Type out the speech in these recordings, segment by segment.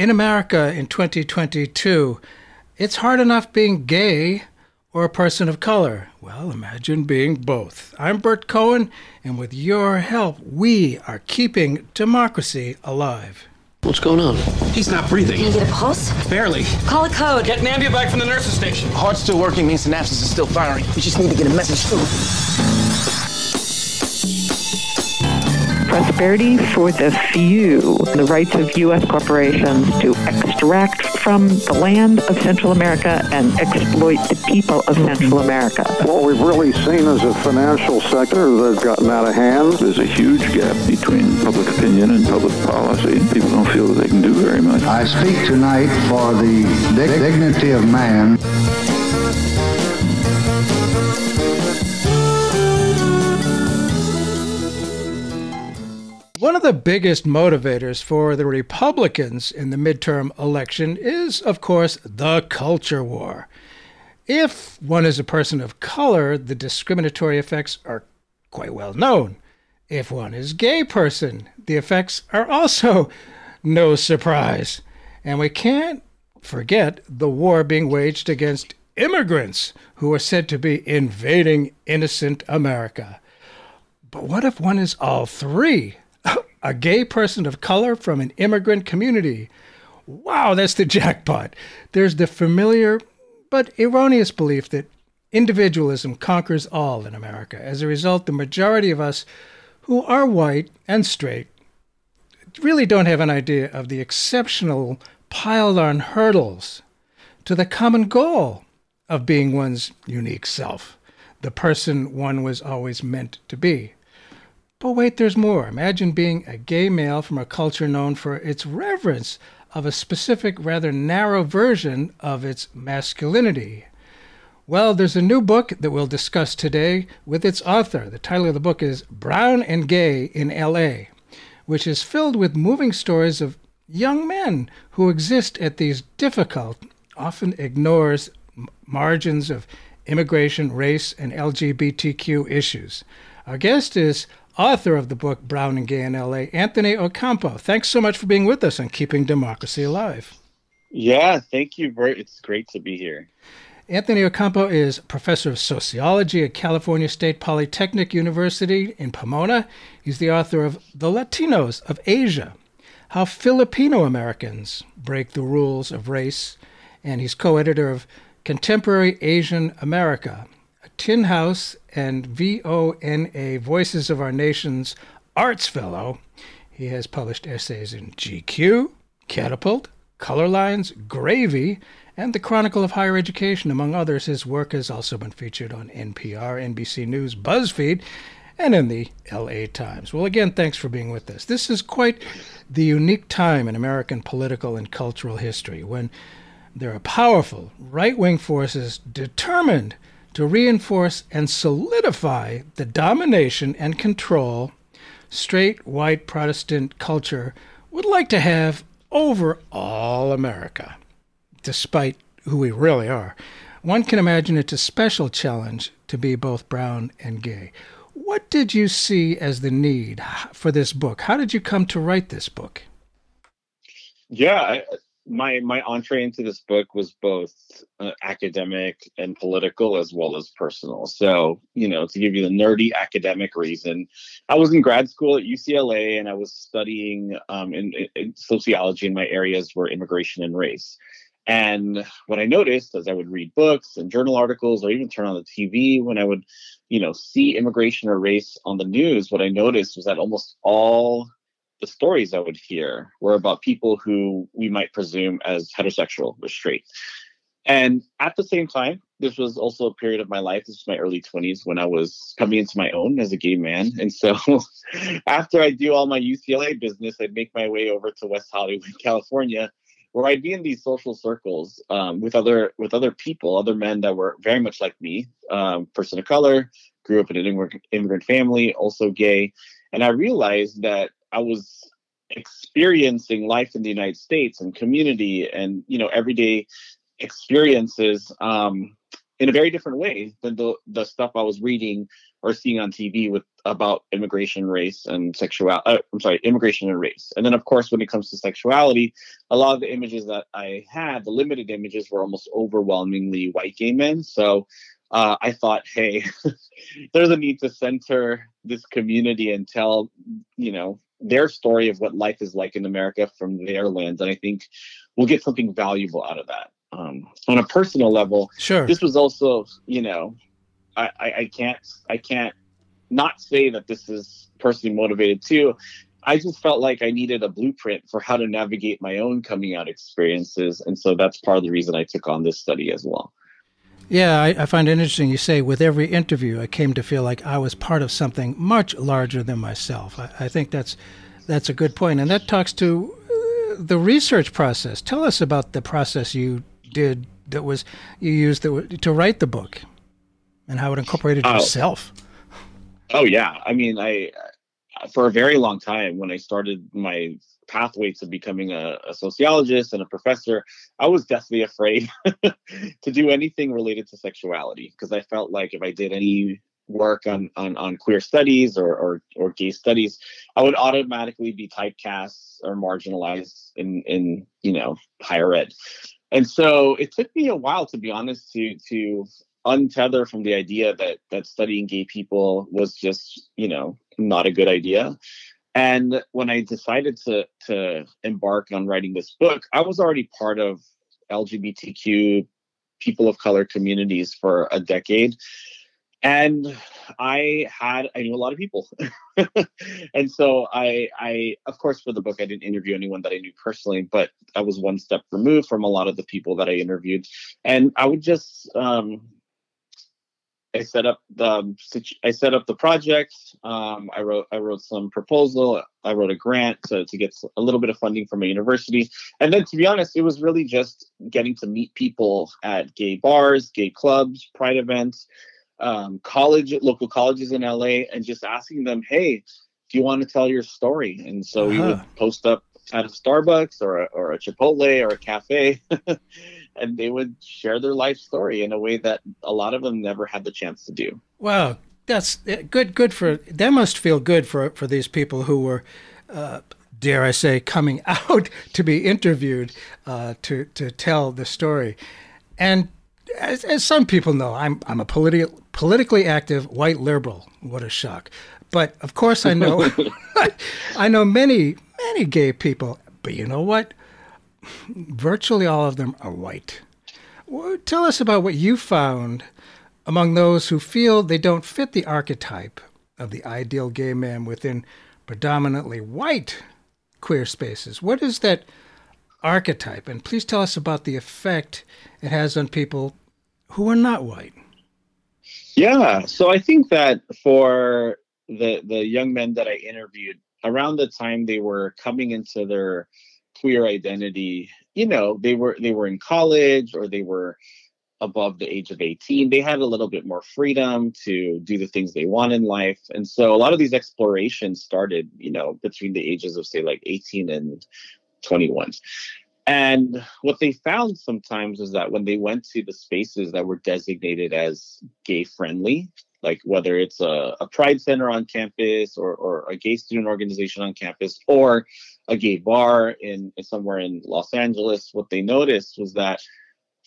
in America in 2022, it's hard enough being gay or a person of color. Well, imagine being both. I'm Bert Cohen, and with your help, we are keeping democracy alive. What's going on? He's not breathing. Can you get a pulse? Barely. Call a code. Get Nambia back from the nurse's station. Heart's still working means synapses are still firing. We just need to get a message through. Prosperity for the few, the rights of U.S. corporations to extract from the land of Central America and exploit the people of Central America. What we've really seen is a financial sector that's gotten out of hand. There's a huge gap between public opinion and public policy. People don't feel that they can do very much. I speak tonight for the dignity of man. One of the biggest motivators for the Republicans in the midterm election is, of course, the culture war. If one is a person of color, the discriminatory effects are quite well known. If one is a gay person, the effects are also no surprise. And we can't forget the war being waged against immigrants who are said to be invading innocent America. But what if one is all three? a gay person of color from an immigrant community. Wow, that's the jackpot. There's the familiar but erroneous belief that individualism conquers all in America. As a result, the majority of us who are white and straight really don't have an idea of the exceptional piled on hurdles to the common goal of being one's unique self, the person one was always meant to be. But wait, there's more. Imagine being a gay male from a culture known for its reverence of a specific, rather narrow version of its masculinity. Well, there's a new book that we'll discuss today with its author. The title of the book is Brown and Gay in LA, which is filled with moving stories of young men who exist at these difficult, often ignores margins of immigration, race, and LGBTQ issues. Our guest is author of the book Brown and Gay in LA, Anthony Ocampo. Thanks so much for being with us on Keeping Democracy Alive. Yeah, thank you. It's great to be here. Anthony Ocampo is professor of sociology at California State Polytechnic University in Pomona. He's the author of The Latinos of Asia How Filipino Americans Break the Rules of Race, and he's co editor of Contemporary Asian America Tin House and VONA Voices of Our Nation's Arts Fellow. He has published essays in GQ, Catapult, Color Lines, Gravy, and the Chronicle of Higher Education, among others. His work has also been featured on NPR, NBC News, BuzzFeed, and in the LA Times. Well, again, thanks for being with us. This is quite the unique time in American political and cultural history when there are powerful right wing forces determined to reinforce and solidify the domination and control straight white Protestant culture would like to have over all America, despite who we really are. One can imagine it's a special challenge to be both brown and gay. What did you see as the need for this book? How did you come to write this book? Yeah, my my entree into this book was both uh, academic and political as well as personal. So you know to give you the nerdy academic reason i was in grad school at ucla and i was studying um, in, in sociology in my areas were immigration and race. And what i noticed as i would read books and journal articles or even turn on the tv when i would you know see immigration or race on the news what i noticed was that almost all the stories I would hear were about people who we might presume as heterosexual or straight. And at the same time, this was also a period of my life. This was my early 20s when I was coming into my own as a gay man. And so after I do all my UCLA business, I'd make my way over to West Hollywood, California, where I'd be in these social circles um, with other with other people, other men that were very much like me, um, person of color, grew up in an immigrant, immigrant family, also gay. And I realized that I was experiencing life in the United States and community and you know everyday experiences um, in a very different way than the the stuff I was reading or seeing on TV with about immigration, race, and sexuality. Uh, I'm sorry, immigration and race. And then, of course, when it comes to sexuality, a lot of the images that I had, the limited images, were almost overwhelmingly white gay men. So uh, I thought, hey, there's a need to center this community and tell, you know, their story of what life is like in America from their lens. And I think we'll get something valuable out of that. Um, on a personal level, sure. This was also, you know, I, I, I can't, I can't not say that this is personally motivated too. I just felt like I needed a blueprint for how to navigate my own coming out experiences. And so that's part of the reason I took on this study as well. Yeah, I, I, find it interesting. You say with every interview, I came to feel like I was part of something much larger than myself. I, I think that's that's a good point, and that talks to uh, the research process. Tell us about the process you did that was you used to, to write the book, and how it incorporated oh. yourself. Oh yeah, I mean, I for a very long time when I started my pathway to becoming a, a sociologist and a professor, I was deathly afraid to do anything related to sexuality because I felt like if I did any work on on, on queer studies or, or or gay studies, I would automatically be typecast or marginalized in in you know higher ed. And so it took me a while, to be honest, to to untether from the idea that that studying gay people was just you know not a good idea and when I decided to to embark on writing this book, I was already part of LGBTQ people of color communities for a decade. And I had I knew a lot of people. and so I I of course for the book I didn't interview anyone that I knew personally, but I was one step removed from a lot of the people that I interviewed. And I would just um I set up the I set up the project. Um, I wrote I wrote some proposal. I wrote a grant to, to get a little bit of funding from a university. And then to be honest, it was really just getting to meet people at gay bars, gay clubs, pride events, um, college local colleges in LA, and just asking them, hey, do you want to tell your story? And so uh-huh. we would uh-huh. post up at a Starbucks or a, or a Chipotle or a cafe. and they would share their life story in a way that a lot of them never had the chance to do. Wow, that's eh, good. Good for that must feel good for for these people who were. Uh, dare I say, coming out to be interviewed uh, to to tell the story, and as, as some people know, I'm I'm a politi- politically active white liberal. What a shock! But of course, I know I know many many gay people. But you know what? Virtually all of them are white. Tell us about what you found among those who feel they don't fit the archetype of the ideal gay man within predominantly white queer spaces. What is that archetype? And please tell us about the effect it has on people who are not white. Yeah, so I think that for the the young men that I interviewed around the time they were coming into their queer identity you know they were they were in college or they were above the age of 18 they had a little bit more freedom to do the things they want in life. And so a lot of these explorations started you know between the ages of say like 18 and 21 and what they found sometimes is that when they went to the spaces that were designated as gay friendly like whether it's a, a pride center on campus or, or a gay student organization on campus or a gay bar in, somewhere in Los Angeles, what they noticed was that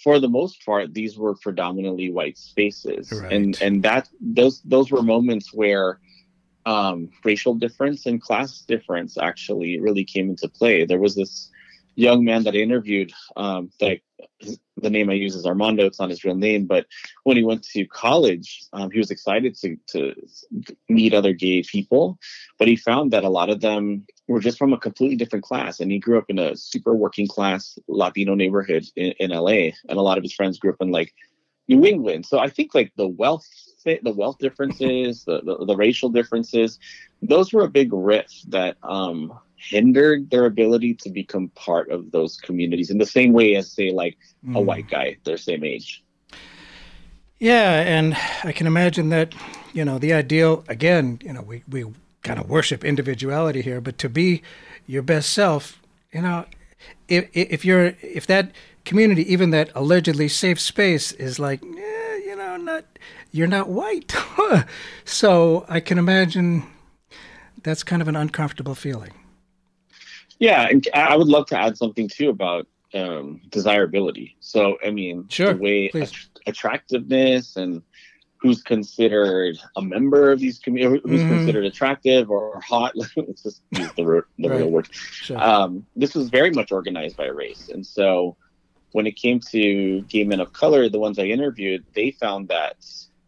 for the most part, these were predominantly white spaces, right. and and that those those were moments where um, racial difference and class difference actually really came into play. There was this young man that I interviewed um, that the name I use is Armando. It's not his real name, but when he went to college, um, he was excited to to meet other gay people, but he found that a lot of them were just from a completely different class. And he grew up in a super working class Latino neighborhood in, in LA, and a lot of his friends grew up in like New England. So I think like the wealth the wealth differences, the, the, the racial differences, those were a big rift that um, hindered their ability to become part of those communities in the same way as say like mm. a white guy their same age yeah and i can imagine that you know the ideal again you know we, we kind of worship individuality here but to be your best self you know if, if you're if that community even that allegedly safe space is like eh, you know not you're not white. so I can imagine that's kind of an uncomfortable feeling. Yeah, and I would love to add something too about um, desirability. So, I mean, sure, the way att- attractiveness and who's considered a member of these communities, who's mm-hmm. considered attractive or hot. Let's just use the, the right. real word. Sure. Um, this was very much organized by race, and so when it came to gay men of color, the ones I interviewed, they found that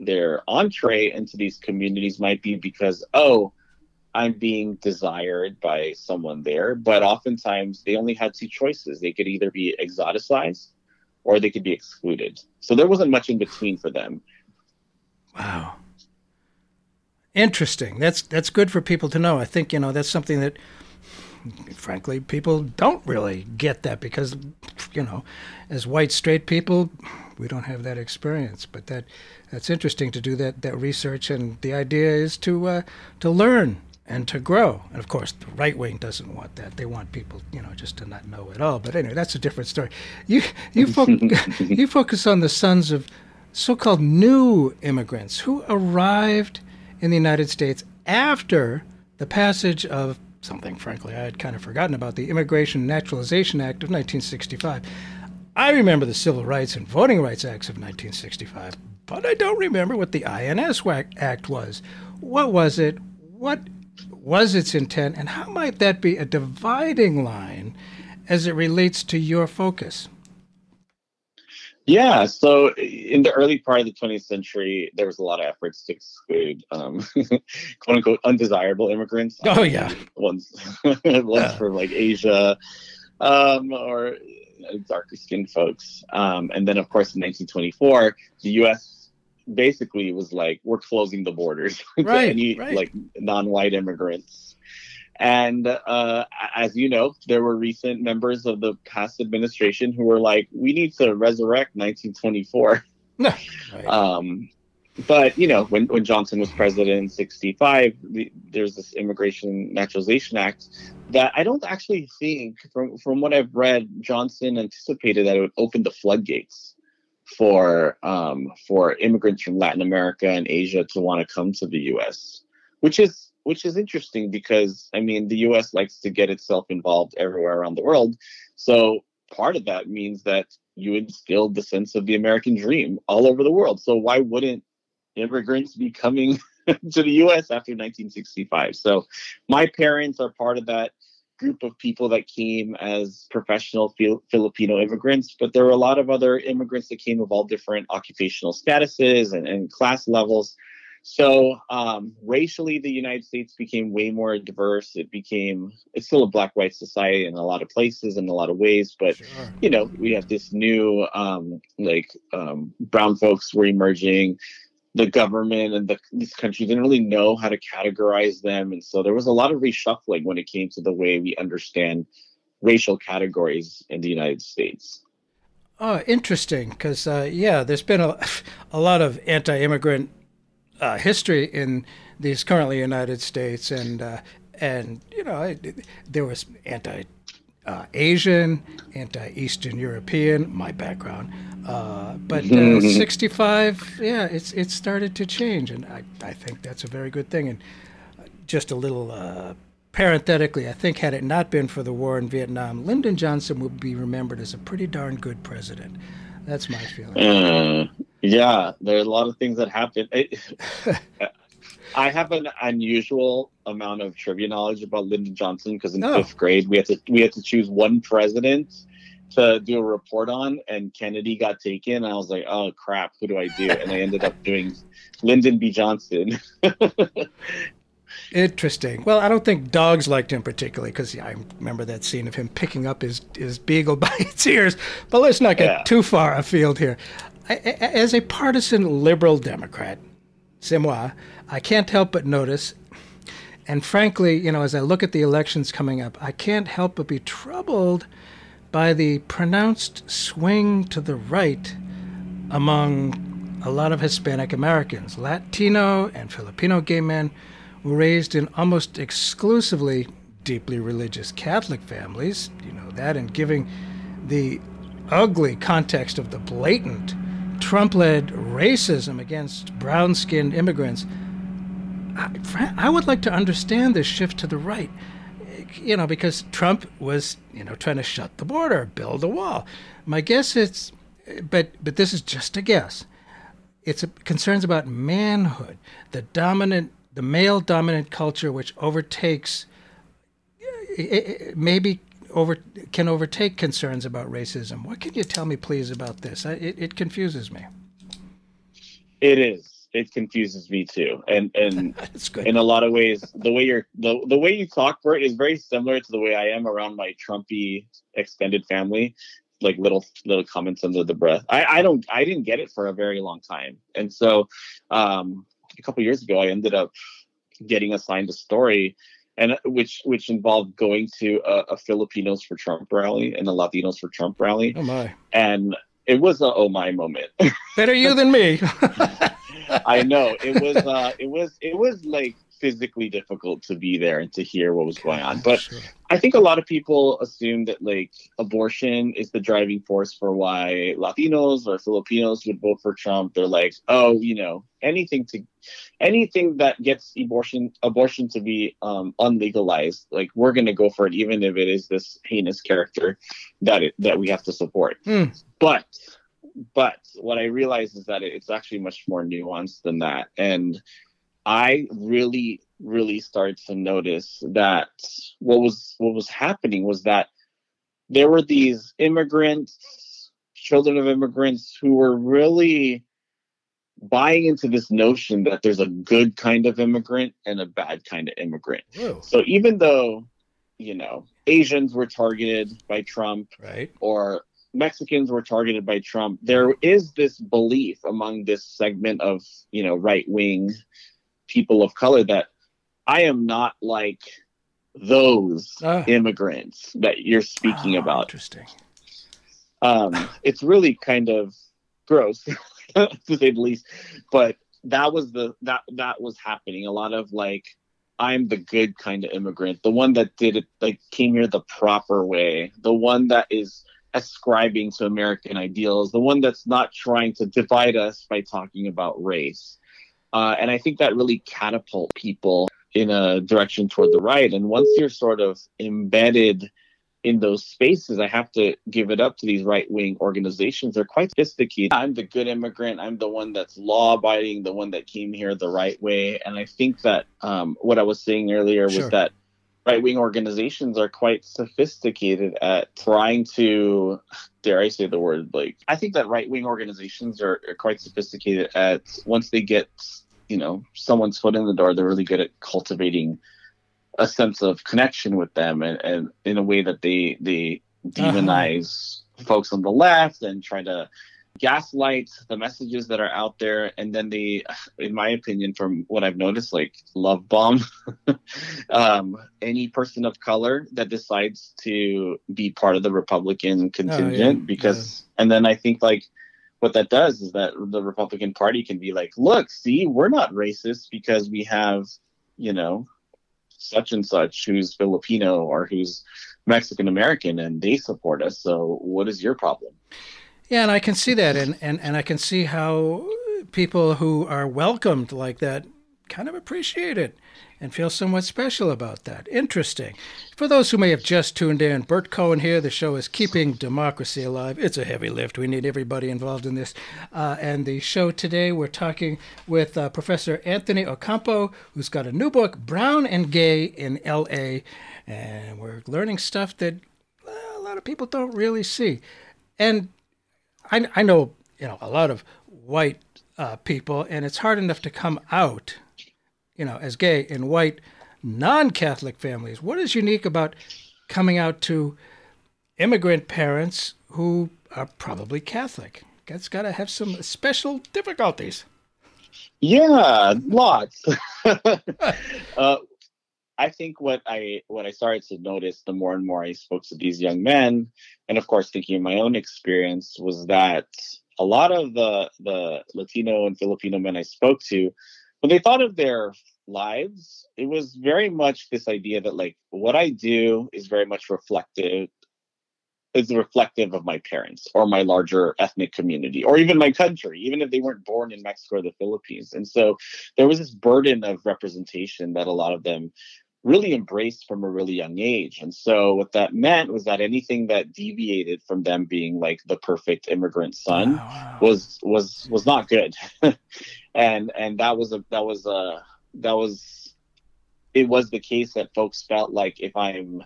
their entree into these communities might be because, oh, I'm being desired by someone there. But oftentimes they only had two choices. They could either be exoticized or they could be excluded. So there wasn't much in between for them. Wow. Interesting. That's that's good for people to know. I think, you know, that's something that frankly people don't really get that because you know, as white straight people, we don't have that experience. But that that's interesting to do that that research and the idea is to uh, to learn and to grow. And of course, the right wing doesn't want that. They want people, you know, just to not know at all. But anyway, that's a different story. You you fo- you focus on the sons of so-called new immigrants who arrived in the United States after the passage of something, frankly, I had kind of forgotten about the Immigration Naturalization Act of 1965. I remember the Civil Rights and Voting Rights Acts of 1965, but I don't remember what the INS Act was. What was it? What was its intent? And how might that be a dividing line as it relates to your focus? Yeah, so in the early part of the 20th century, there was a lot of efforts to exclude um, quote unquote undesirable immigrants. Oh yeah, ones ones yeah. from like Asia um, or darker skinned folks. Um, and then, of course, in 1924, the U.S. basically it was like, we're closing the borders to right, any right. like non-white immigrants. And uh, as you know, there were recent members of the past administration who were like, we need to resurrect 1924. right. um, but, you know, when, when Johnson was president in 65, the, there's this Immigration Naturalization Act that I don't actually think, from, from what I've read, Johnson anticipated that it would open the floodgates for um, for immigrants from Latin America and Asia to want to come to the U.S., which is which is interesting because I mean the U.S. likes to get itself involved everywhere around the world. So part of that means that you instilled the sense of the American dream all over the world. So why wouldn't immigrants be coming to the U.S. after 1965? So my parents are part of that group of people that came as professional Filipino immigrants, but there were a lot of other immigrants that came of all different occupational statuses and, and class levels. So um, racially, the United States became way more diverse. It became it's still a black-white society in a lot of places in a lot of ways, but sure. you know we have this new um, like um, brown folks were emerging. The government and the, these countries didn't really know how to categorize them, and so there was a lot of reshuffling when it came to the way we understand racial categories in the United States. Oh, interesting. Because uh, yeah, there's been a, a lot of anti-immigrant uh, history in these currently United States, and uh, and you know there was anti uh, Asian, anti Eastern European, my background. Uh, but uh, 65, yeah, it's it started to change, and I, I think that's a very good thing. And just a little uh, parenthetically, I think had it not been for the war in Vietnam, Lyndon Johnson would be remembered as a pretty darn good president. That's my feeling. Uh, yeah, there are a lot of things that happen. I have an unusual amount of trivia knowledge about Lyndon Johnson because in oh. fifth grade we had to we had to choose one president to do a report on, and Kennedy got taken. And I was like, oh crap, who do I do? And I ended up doing Lyndon B. Johnson. Interesting. Well, I don't think dogs liked him particularly because yeah, I remember that scene of him picking up his, his beagle by its ears. But let's not get yeah. too far afield here. I, as a partisan liberal Democrat, c'est moi, I can't help but notice, and frankly, you know, as I look at the elections coming up, I can't help but be troubled by the pronounced swing to the right among a lot of Hispanic Americans. Latino and Filipino gay men were raised in almost exclusively deeply religious Catholic families, you know that, and giving the ugly context of the blatant Trump led racism against brown skinned immigrants. I, I would like to understand this shift to the right you know, because Trump was, you know, trying to shut the border, build a wall. My guess is, but but this is just a guess. It's a, concerns about manhood, the dominant, the male dominant culture which overtakes, maybe over can overtake concerns about racism. What can you tell me, please, about this? I, it, it confuses me. It is. It confuses me too, and and in a lot of ways, the way you're the, the way you talk, Bert, is very similar to the way I am around my Trumpy extended family like little little comments under the breath. I, I don't I didn't get it for a very long time. And so um a couple years ago I ended up getting assigned a story and which which involved going to a, a, Filipinos for Trump rally and a Latinos for Trump rally. Oh my! And it was a oh my moment. Better you than me. I know it was. Uh, it was. It was like physically difficult to be there and to hear what was going on. But sure. I think a lot of people assume that like abortion is the driving force for why Latinos or Filipinos would vote for Trump. They're like, oh, you know, anything to anything that gets abortion abortion to be um, unlegalized, like we're gonna go for it, even if it is this heinous character that it that we have to support. Mm. But but what I realize is that it's actually much more nuanced than that. And I really, really started to notice that what was what was happening was that there were these immigrants, children of immigrants, who were really buying into this notion that there's a good kind of immigrant and a bad kind of immigrant. Whoa. So even though, you know, Asians were targeted by Trump, right, or Mexicans were targeted by Trump, there is this belief among this segment of, you know, right wing people of color that I am not like those uh, immigrants that you're speaking oh, about. Interesting. Um, it's really kind of gross to say the least, but that was the that that was happening. A lot of like, I'm the good kind of immigrant, the one that did it like came here the proper way, the one that is ascribing to American ideals, the one that's not trying to divide us by talking about race. Uh, and I think that really catapult people in a direction toward the right. And once you're sort of embedded in those spaces, I have to give it up to these right wing organizations. They're quite sophisticated. I'm the good immigrant. I'm the one that's law abiding, the one that came here the right way. And I think that um, what I was saying earlier sure. was that right wing organizations are quite sophisticated at trying to, dare I say the word, like, I think that right wing organizations are, are quite sophisticated at once they get you know someone's foot in the door they're really good at cultivating a sense of connection with them and, and in a way that they they demonize uh-huh. folks on the left and try to gaslight the messages that are out there and then they in my opinion from what i've noticed like love bomb um, any person of color that decides to be part of the republican contingent oh, yeah. because yeah. and then i think like what that does is that the Republican Party can be like, look, see, we're not racist because we have, you know, such and such who's Filipino or who's Mexican American and they support us. So what is your problem? Yeah, and I can see that and, and, and I can see how people who are welcomed like that kind of appreciate it and feel somewhat special about that. Interesting. For those who may have just tuned in, Bert Cohen here. The show is Keeping Democracy Alive. It's a heavy lift. We need everybody involved in this. Uh, and the show today, we're talking with uh, Professor Anthony Ocampo, who's got a new book, Brown and Gay in L.A. And we're learning stuff that well, a lot of people don't really see. And I, I know, you know, a lot of white uh, people, and it's hard enough to come out you know, as gay in white non-Catholic families. What is unique about coming out to immigrant parents who are probably Catholic? That's got to have some special difficulties. Yeah, lots. uh, I think what I what I started to notice the more and more I spoke to these young men, and of course thinking of my own experience, was that a lot of the the Latino and Filipino men I spoke to when they thought of their lives, it was very much this idea that like what I do is very much reflective is reflective of my parents or my larger ethnic community or even my country, even if they weren't born in Mexico or the Philippines. And so there was this burden of representation that a lot of them really embraced from a really young age. And so what that meant was that anything that deviated from them being like the perfect immigrant son wow. was was was not good. and and that was a that was a that was it was the case that folks felt like if I'm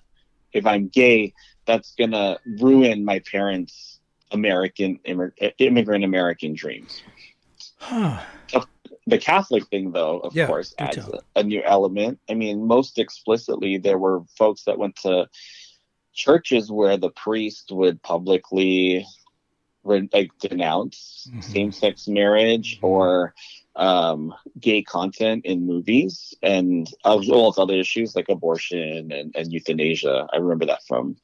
if I'm gay, that's gonna ruin my parents' American immigrant American dreams. Huh. The Catholic thing, though, of yeah, course, adds a, a new element. I mean, most explicitly, there were folks that went to churches where the priest would publicly like denounce mm-hmm. same-sex marriage mm-hmm. or um, gay content in movies and as well as other issues like abortion and, and euthanasia. I remember that from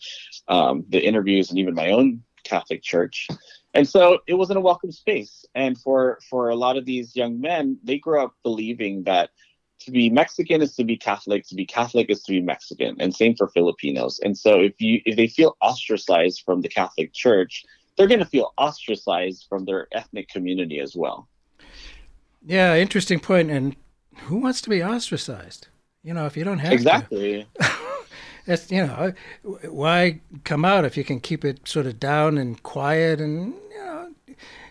um, the interviews and even my own Catholic church. And so it wasn't a welcome space. And for for a lot of these young men, they grew up believing that to be Mexican is to be Catholic, to be Catholic is to be Mexican, and same for Filipinos. And so if you if they feel ostracized from the Catholic Church, they're going to feel ostracized from their ethnic community as well. Yeah, interesting point. And who wants to be ostracized? You know, if you don't have exactly. That's you know, why come out if you can keep it sort of down and quiet and you know,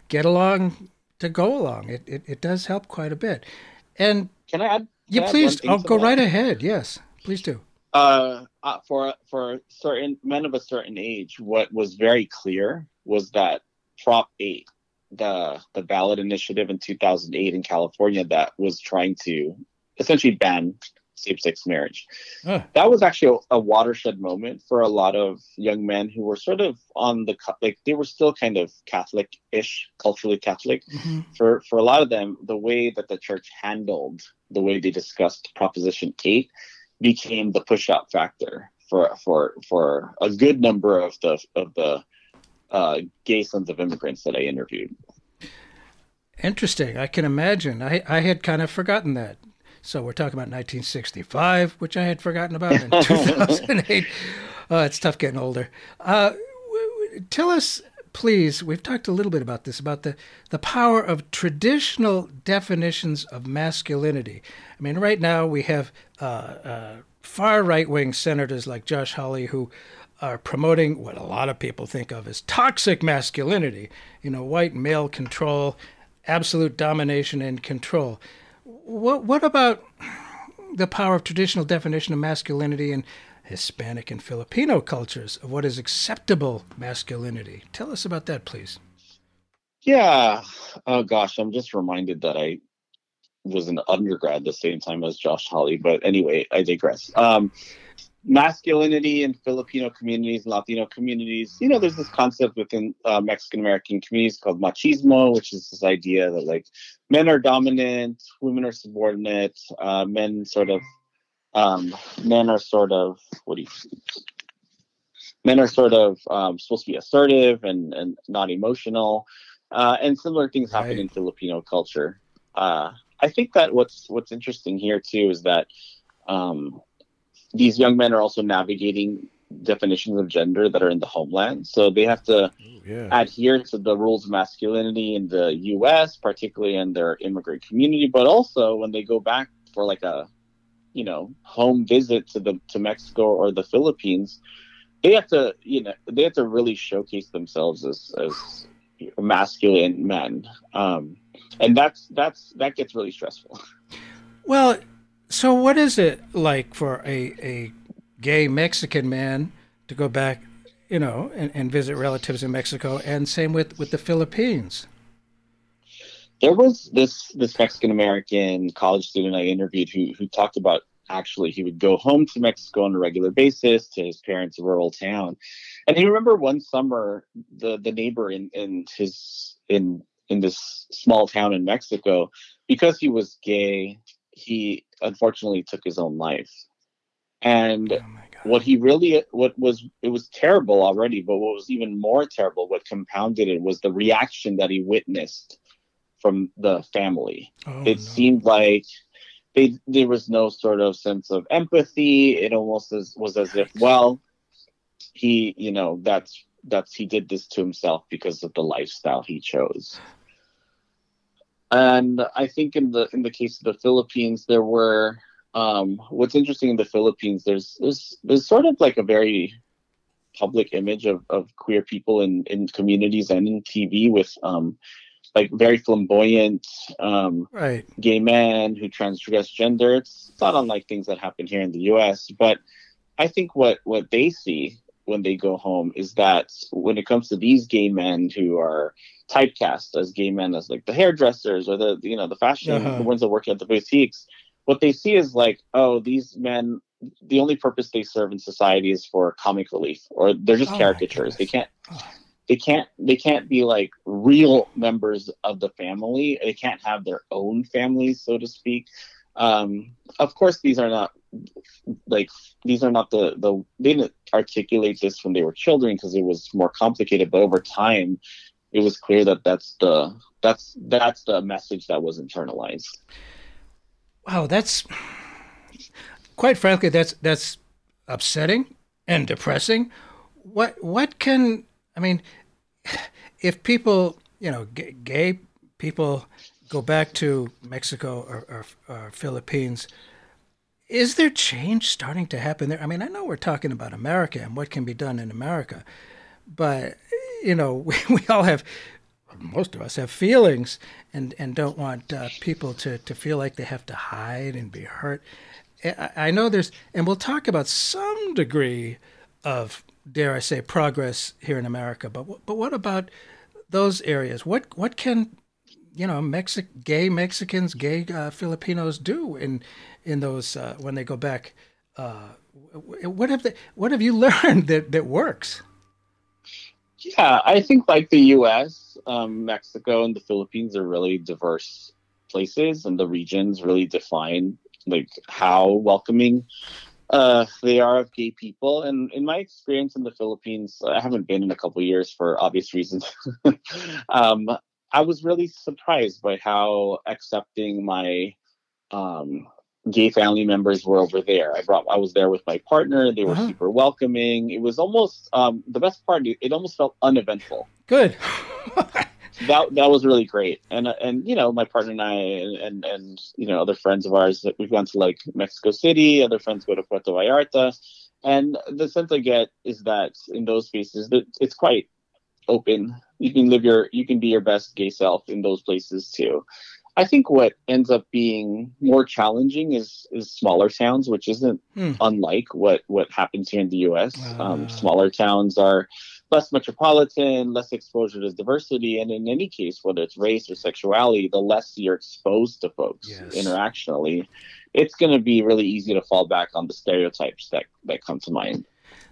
get along to go along. It it, it does help quite a bit. And can I add? Can yeah, please. Oh, go that? right ahead. Yes, please do. Uh, uh, for for certain men of a certain age, what was very clear was that Prop Eight the the ballot initiative in 2008 in California that was trying to essentially ban same-sex marriage. Huh. That was actually a, a, watershed moment for a lot of young men who were sort of on the like they were still kind of Catholic-ish, culturally Catholic. Mm-hmm. For for a lot of them, the way that the church handled the way they discussed Proposition Eight became the push-out factor for for for a good number of the of the uh, gay sons of immigrants that I interviewed. Interesting. I can imagine. I, I had kind of forgotten that. So we're talking about 1965, which I had forgotten about, in 2008. oh, it's tough getting older. Uh, tell us, please, we've talked a little bit about this, about the, the power of traditional definitions of masculinity. I mean, right now we have uh, uh, far right wing senators like Josh Hawley who are promoting what a lot of people think of as toxic masculinity, you know, white male control, absolute domination and control. What what about the power of traditional definition of masculinity in Hispanic and Filipino cultures of what is acceptable masculinity? Tell us about that, please. Yeah. Oh gosh, I'm just reminded that I was an undergrad the same time as Josh Hawley, but anyway, I digress. Um, masculinity in Filipino communities and Latino communities, you know, there's this concept within uh, Mexican American communities called machismo, which is this idea that like men are dominant, women are subordinate, uh, men sort of, um, men are sort of, what do you, men are sort of um, supposed to be assertive and, and not emotional. Uh, and similar things happen right. in Filipino culture. Uh, I think that what's what's interesting here too is that um, these young men are also navigating definitions of gender that are in the homeland. So they have to yeah. adhere to the rules of masculinity in the US, particularly in their immigrant community, but also when they go back for like a you know home visit to the to Mexico or the Philippines, they have to you know they have to really showcase themselves as as masculine men. Um, and that's that's that gets really stressful. Well, so, what is it like for a, a gay Mexican man to go back, you know, and, and visit relatives in Mexico? And same with, with the Philippines. There was this this Mexican American college student I interviewed who who talked about actually he would go home to Mexico on a regular basis to his parents' rural town, and he remember one summer the the neighbor in in his in in this small town in Mexico because he was gay he unfortunately took his own life. And oh what he really, what was, it was terrible already, but what was even more terrible, what compounded it was the reaction that he witnessed from the family. Oh, it no. seemed like they, there was no sort of sense of empathy. It almost as, was as if, well, he, you know, that's that's he did this to himself because of the lifestyle he chose. And I think in the in the case of the Philippines, there were um, what's interesting in the Philippines. There's there's there's sort of like a very public image of, of queer people in, in communities and in TV with um, like very flamboyant um, right. gay men who transgress gender. It's not unlike things that happen here in the U.S. But I think what what they see when they go home is that when it comes to these gay men who are typecast as gay men as like the hairdressers or the you know the fashion uh-huh. the ones that work at the boutiques what they see is like oh these men the only purpose they serve in society is for comic relief or they're just oh caricatures. They can't they can't they can't be like real members of the family. They can't have their own families so to speak. Um, of course these are not like these are not the the they didn't articulate this when they were children because it was more complicated but over time it was clear that that's the that's that's the message that was internalized. Wow, that's quite frankly that's that's upsetting and depressing. What what can I mean? If people, you know, g- gay people go back to Mexico or, or, or Philippines, is there change starting to happen there? I mean, I know we're talking about America and what can be done in America, but you know, we, we all have, most of us have feelings and, and don't want uh, people to, to feel like they have to hide and be hurt. I, I know there's, and we'll talk about some degree of, dare I say, progress here in America, but, but what about those areas? What, what can, you know, Mexi- gay Mexicans, gay uh, Filipinos do in, in those, uh, when they go back? Uh, what have they, what have you learned that, that works? Yeah, I think like the U.S., um, Mexico, and the Philippines are really diverse places, and the regions really define like how welcoming uh, they are of gay people. And in my experience in the Philippines, I haven't been in a couple years for obvious reasons. um, I was really surprised by how accepting my um, gay family members were over there. I brought I was there with my partner. They were uh-huh. super welcoming. It was almost um, the best part. It almost felt uneventful. Good. that that was really great. And uh, and you know my partner and I and, and and you know other friends of ours that we've gone to like Mexico City. Other friends go to Puerto Vallarta. And the sense I get is that in those spaces, that it's quite open. You can live your, you can be your best gay self in those places too. I think what ends up being more challenging is is smaller towns, which isn't hmm. unlike what what happens here in the U.S. Um, ah. smaller towns are less metropolitan, less exposure to diversity, and in any case, whether it's race or sexuality, the less you're exposed to folks yes. interactionally, it's going to be really easy to fall back on the stereotypes that that come to mind.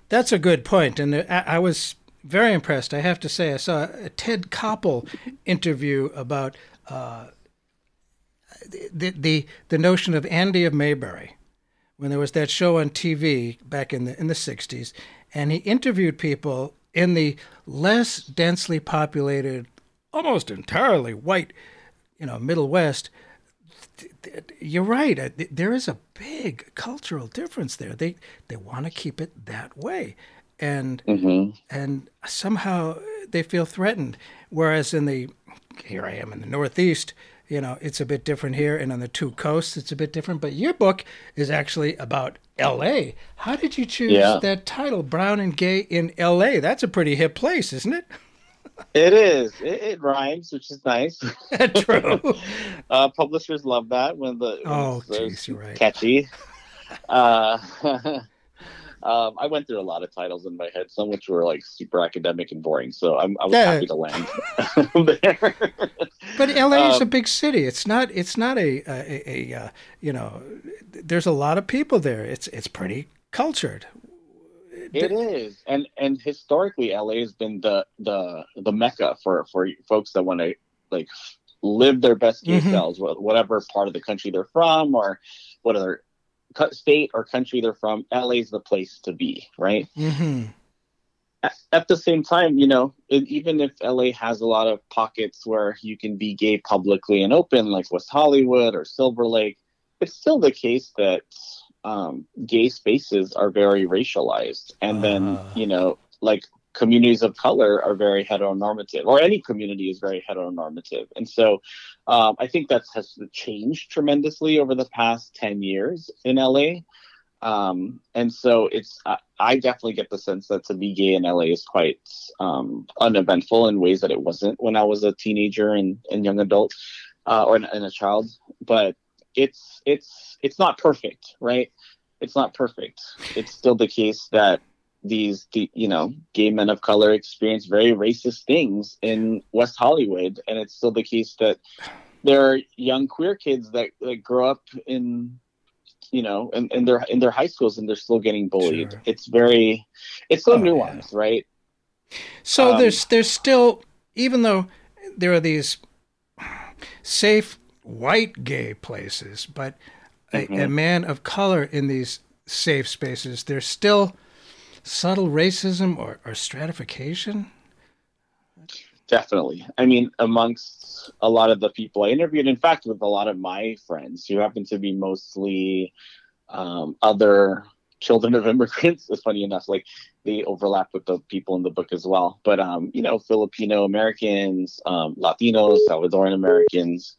That's a good point, and I, I was very impressed. I have to say, I saw a Ted Koppel interview about. Uh, the, the the notion of Andy of Mayberry, when there was that show on TV back in the in the '60s, and he interviewed people in the less densely populated, almost entirely white, you know, Middle West. You're right. There is a big cultural difference there. They they want to keep it that way, and mm-hmm. and somehow they feel threatened. Whereas in the here I am in the Northeast, you know, it's a bit different here, and on the two coasts, it's a bit different. But your book is actually about L.A. How did you choose yeah. that title, Brown and Gay in L.A.? That's a pretty hip place, isn't it? It is. It, it rhymes, which is nice. True. uh, publishers love that when the oh, geez, you're right. catchy. Uh, um, I went through a lot of titles in my head, some which were like super academic and boring. So I'm, I was yeah. happy to land there. but LA um, is a um, big city. It's not. It's not a, a, a, a uh, you know. There's a lot of people there. It's it's pretty cultured. It is, and and historically, LA has been the the the mecca for for folks that want to like live their best gay mm-hmm. selves, whatever part of the country they're from, or whatever state or country they're from, LA is the place to be, right? Mm-hmm. At, at, the same time, you know, it, even if LA has a lot of pockets where you can be gay publicly and open, like West Hollywood or Silver Lake, it's still the case that um, gay spaces are very racialized. And uh. then, ah. you know, like communities of color are very heteronormative, or any community is very heteronormative. And so um, I think that has changed tremendously over the past 10 years in LA. Um, and so it's, I, I, definitely get the sense that to be gay in LA is quite um, uneventful in ways that it wasn't when I was a teenager and, and young adult uh, or in a child. But it's, it's, it's not perfect, right? It's not perfect. It's still the case that these you know gay men of color experience very racist things in West Hollywood, and it's still the case that there are young queer kids that, that grow up in you know in, in their in their high schools and they're still getting bullied. Sure. It's very it's so oh, nuanced, yeah. right? So um, there's there's still even though there are these safe white gay places, but mm-hmm. a, a man of color in these safe spaces, there's still subtle racism or, or stratification? Definitely. I mean, amongst a lot of the people I interviewed, in fact, with a lot of my friends who happen to be mostly um, other children of immigrants, it's funny enough, like they overlap with the people in the book as well. But, um, you know, Filipino Americans, um, Latinos, Salvadoran Americans,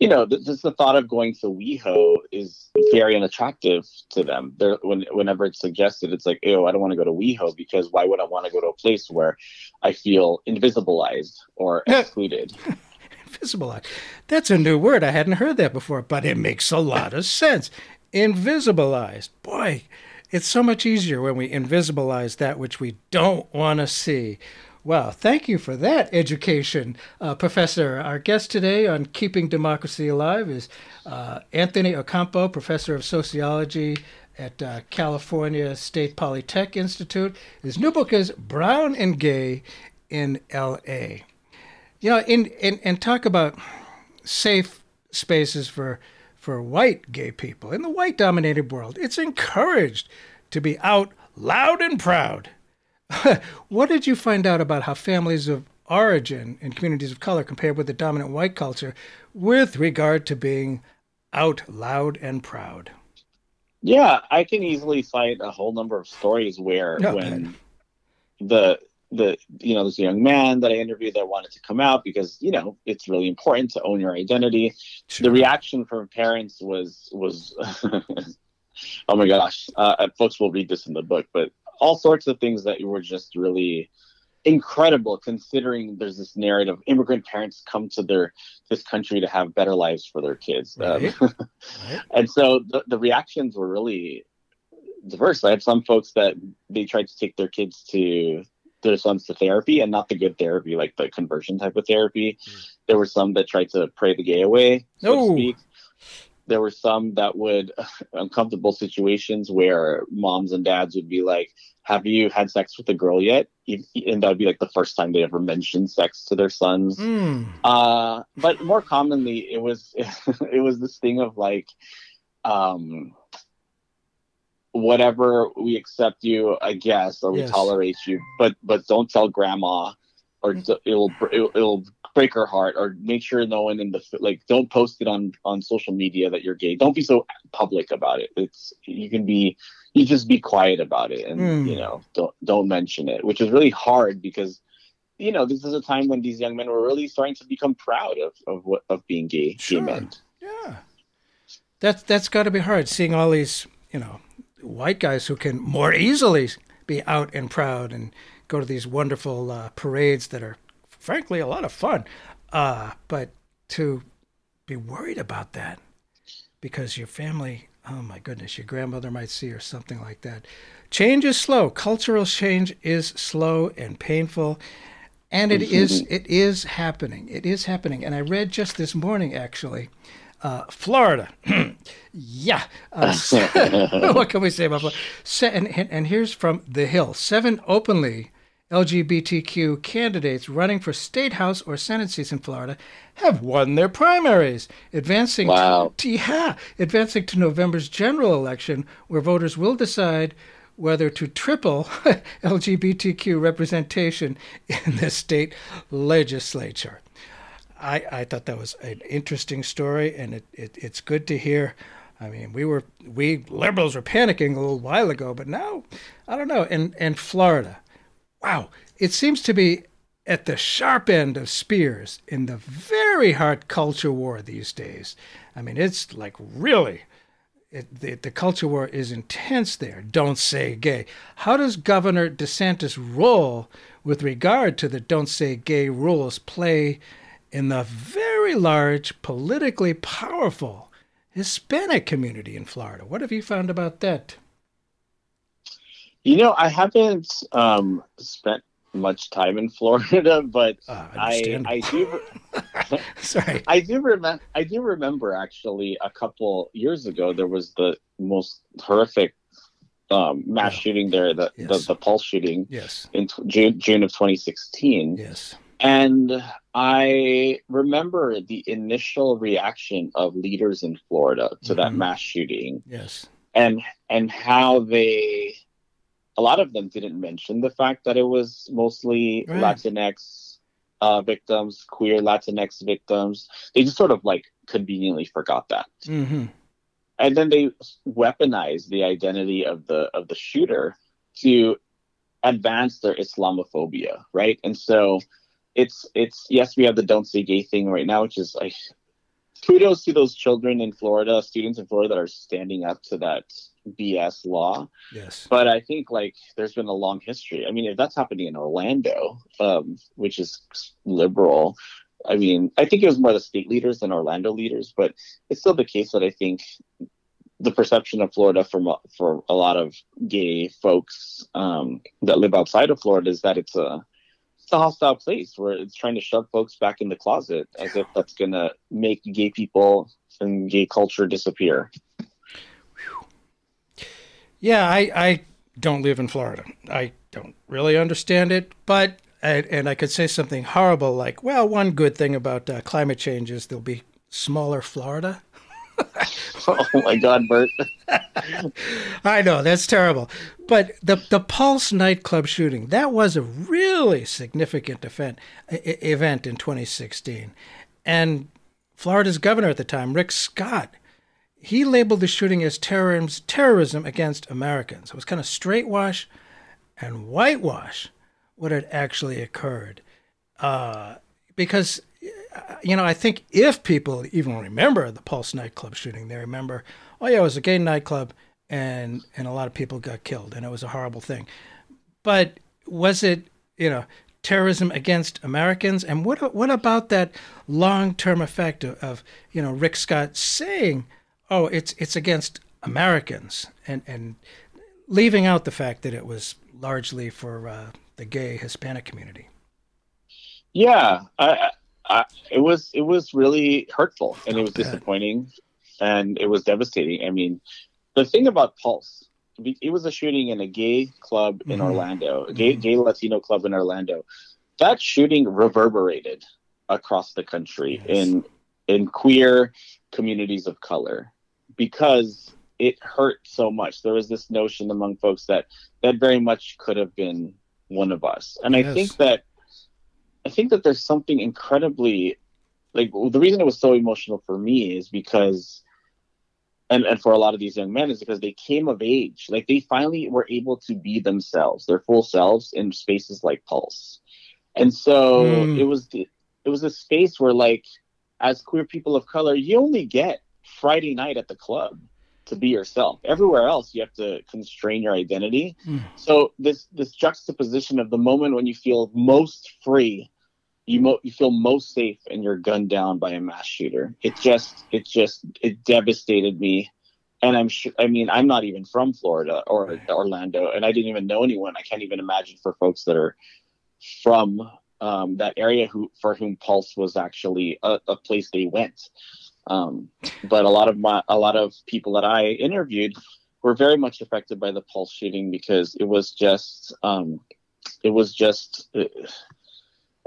you know, just the thought of going to WeHo is very unattractive to them. They're, when, whenever it's suggested, it's like, oh, I don't want to go to WeHo because why would I want to go to a place where I feel invisibilized or excluded? invisibilized. That's a new word. I hadn't heard that before, but it makes a lot of sense. Invisibilized. Boy, it's so much easier when we invisibilize that which we don't want to see. Well, thank you for that education, uh, Professor. Our guest today on Keeping Democracy Alive is uh, Anthony Ocampo, Professor of Sociology at uh, California State Polytech Institute. His new book is Brown and Gay in L.A. You know, in, in, and talk about safe spaces for, for white gay people. In the white dominated world, it's encouraged to be out loud and proud what did you find out about how families of origin and communities of color compared with the dominant white culture with regard to being out loud and proud? Yeah, I can easily cite a whole number of stories where when man. the the you know this young man that I interviewed that wanted to come out because you know it's really important to own your identity. Sure. The reaction from parents was was oh my gosh, uh, folks will read this in the book, but all sorts of things that were just really incredible considering there's this narrative immigrant parents come to their this country to have better lives for their kids right. Um, right. and so the, the reactions were really diverse i had some folks that they tried to take their kids to their sons to therapy and not the good therapy like the conversion type of therapy mm. there were some that tried to pray the gay away so no. to speak there were some that would uncomfortable situations where moms and dads would be like have you had sex with a girl yet and that would be like the first time they ever mentioned sex to their sons mm. uh, but more commonly it was it was this thing of like um, whatever we accept you i guess or we yes. tolerate you but but don't tell grandma or mm. it'll, it'll, it'll break her heart or make sure no one in the like don't post it on on social media that you're gay don't be so public about it it's you can be you just be quiet about it and mm. you know don't don't mention it which is really hard because you know this is a time when these young men were really starting to become proud of of what of being gay sure. gay men yeah that's that's got to be hard seeing all these you know white guys who can more easily be out and proud and go to these wonderful uh, parades that are frankly a lot of fun. Uh, but to be worried about that because your family, oh my goodness, your grandmother might see or something like that. Change is slow. Cultural change is slow and painful. And it is it is happening. It is happening. And I read just this morning actually, uh, Florida. yeah. Uh, what can we say about Florida? And, and here's from The Hill. Seven openly LGBTQ candidates running for state house or senate seats in Florida have won their primaries, advancing wow. to, yeah, advancing to November's general election, where voters will decide whether to triple LGBTQ representation in the state legislature. I, I thought that was an interesting story, and it, it, it's good to hear. I mean, we were we liberals were panicking a little while ago, but now I don't know. And and Florida, wow, it seems to be at the sharp end of spears in the very hard culture war these days. I mean, it's like really, it, the, the culture war is intense there. Don't say gay. How does Governor DeSantis' role with regard to the don't say gay rules play in the very large, politically powerful Hispanic community in Florida? What have you found about that? You know, I haven't um, spent much time in Florida, but Ah, I I do Sorry. I do remember I do remember actually a couple years ago there was the most horrific um, mass Yeah. shooting there, the, Yes. the the pulse shooting Yes. in t- June June of 2016, Yes. and I remember the initial reaction of leaders in Florida to that Mhm. mass shooting Yes. and and how they a lot of them didn't mention the fact that it was mostly Right. latinx uh, victims queer latinx victims. They just sort of like conveniently forgot that. Hmm and then they weaponized the identity of the of the shooter to advance their islamophobia right? And so it's it's yes we have the don't say gay thing right now which is like kudos to those children in florida students in florida that are standing up to that bs law. Yes. but i think like there's been a long history. I mean if that's happening in orlando um, which is liberal i mean i think it was more the state leaders than orlando leaders but it's still the case that i think the perception of florida from for a lot of gay folks um, that live outside of florida is that it's a it's a hostile place where it's trying to shove folks back in the closet as if that's going to make gay people and gay culture disappear Yeah, I, I don't live in Florida. I don't really understand it, but and, and I could say something horrible like, well, one good thing about uh, climate change is there'll be smaller Florida. oh my god bert I know that's terrible, but the the Pulse nightclub shooting that was a really significant event event in 2016, and Florida's governor at the time, Rick Scott, he labeled the shooting as terrorism terrorism against Americans. It was kind of straightwash and whitewash what had actually occurred, uh, because you know, I think if people even remember the Pulse nightclub shooting, they remember, oh yeah, it was a gay nightclub, and and a lot of people got killed, and it was a horrible thing. But was it, you know, terrorism against Americans? And what what about that long term effect of, of you know Rick Scott saying, oh, it's it's against Americans, and and leaving out the fact that it was largely for uh, the gay Hispanic community. Yeah, I, I, it was it was really hurtful and it was bad. disappointing and it was devastating. I mean, the thing about Pulse, it was a shooting in a gay club in Mhm. Orlando, a gay gay Latino club in Orlando. That shooting reverberated across the country Yes. in in queer communities of color because it hurt so much. There was this notion among folks that that very much could have been one of us, and I think that I think that there's something incredibly like the reason it was so emotional for me is because and, and for a lot of these young men is because they came of age like they finally were able to be themselves their full selves in spaces like pulse and so Mm. it was the, it was a space where like as queer people of color you only get friday night at the club to be yourself. Everywhere else you have to constrain your identity. Mm. so this this juxtaposition of the moment when you feel most free you mo- you feel most safe and you're gunned down by a mass shooter. It just it just it devastated me. And i'm sure i mean i'm not even from florida or orlando and i didn't even know anyone. I can't even imagine for folks that are from um, that area who for whom pulse was actually a, a place they went um, but a lot of my a lot of people that i interviewed were very much affected by the pulse shooting because it was just um, it was just it,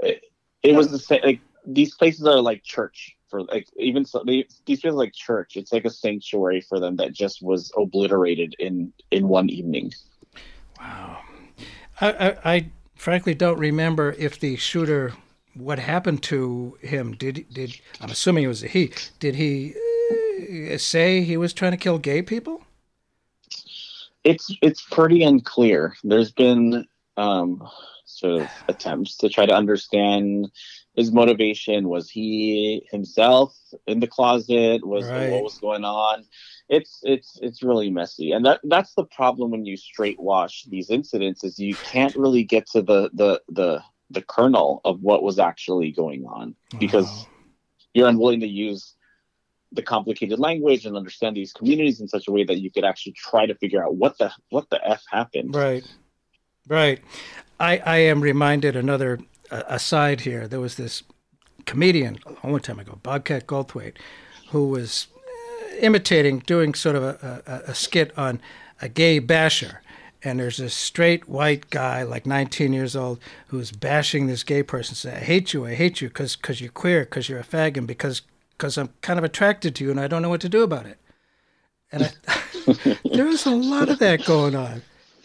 it, it was the same like these places are like church for like even so they, these places like church it's like a sanctuary for them that just was obliterated in in one evening Wow. I, I, I frankly don't remember if the shooter, what happened to him. Did did I'm assuming it was a he. Did he uh, say he was trying to kill gay people? it's it's pretty unclear there's been um sort of attempts to try to understand his motivation. Was he himself in the closet? Was Right. what was going on? It's it's it's really messy, and that that's the problem when you straight wash these incidents is you can't really get to the the the the kernel of what was actually going on because you're unwilling to use the complicated language and understand these communities in such a way that you could actually try to figure out what the what the f happened. Right, right. I I am reminded another uh, aside here. There was this comedian a long time ago, Bobcat Goldthwait, who was uh, imitating, doing sort of a, a, a skit on a gay basher. And there's this straight white guy, like 19 years old, who's bashing this gay person, saying, "I hate you, I hate you, because because you're queer, because you're a fag, and because because I'm kind of attracted to you, and I don't know what to do about it." And I, a lot of that going on.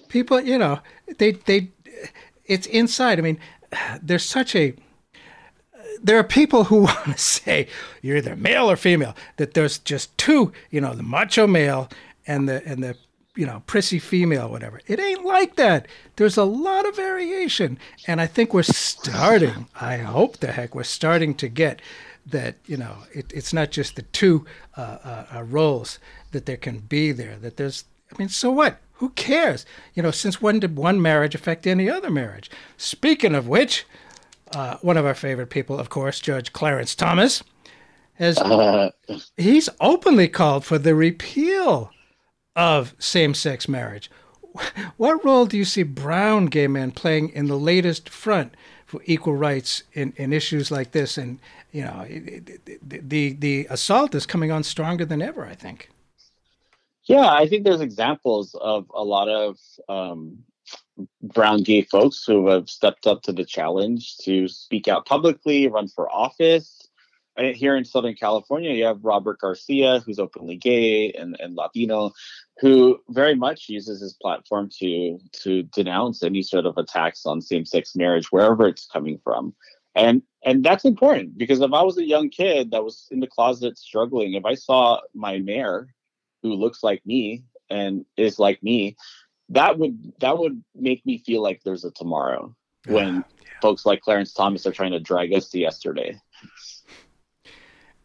People, you know, they they, it's inside. I mean, there's such a there are people who want to say you're either male or female. That there's just two, you know, the macho male and the and the you know prissy female, whatever. It ain't like that. There's a lot of variation, and I think we're starting. I hope the heck we're starting to get that. You know, it, it's not just the two uh, uh, uh, roles that there can be there. That there's. I mean, so what? Who cares? You know, since when did one marriage affect any other marriage? Speaking of which, uh, one of our favorite people, of course, Judge Clarence Thomas, has Uh, he's openly called for the repeal of same-sex marriage. What role do you see brown gay men playing in the latest front for equal rights in, in issues like this? And you know, the the assault is coming on stronger than ever. I think. yeah, I think there's examples of a lot of um, brown gay folks who have stepped up to the challenge to speak out publicly, run for office. Here in Southern California, you have Robert Garcia, who's openly gay and, and Latino, who very much uses his platform to to denounce any sort of attacks on same-sex marriage, wherever it's coming from. And and that's important because if I was a young kid that was in the closet struggling, if I saw my mayor who looks like me and is like me, that would that would make me feel like there's a tomorrow when folks like Clarence Thomas are trying to drag us to yesterday.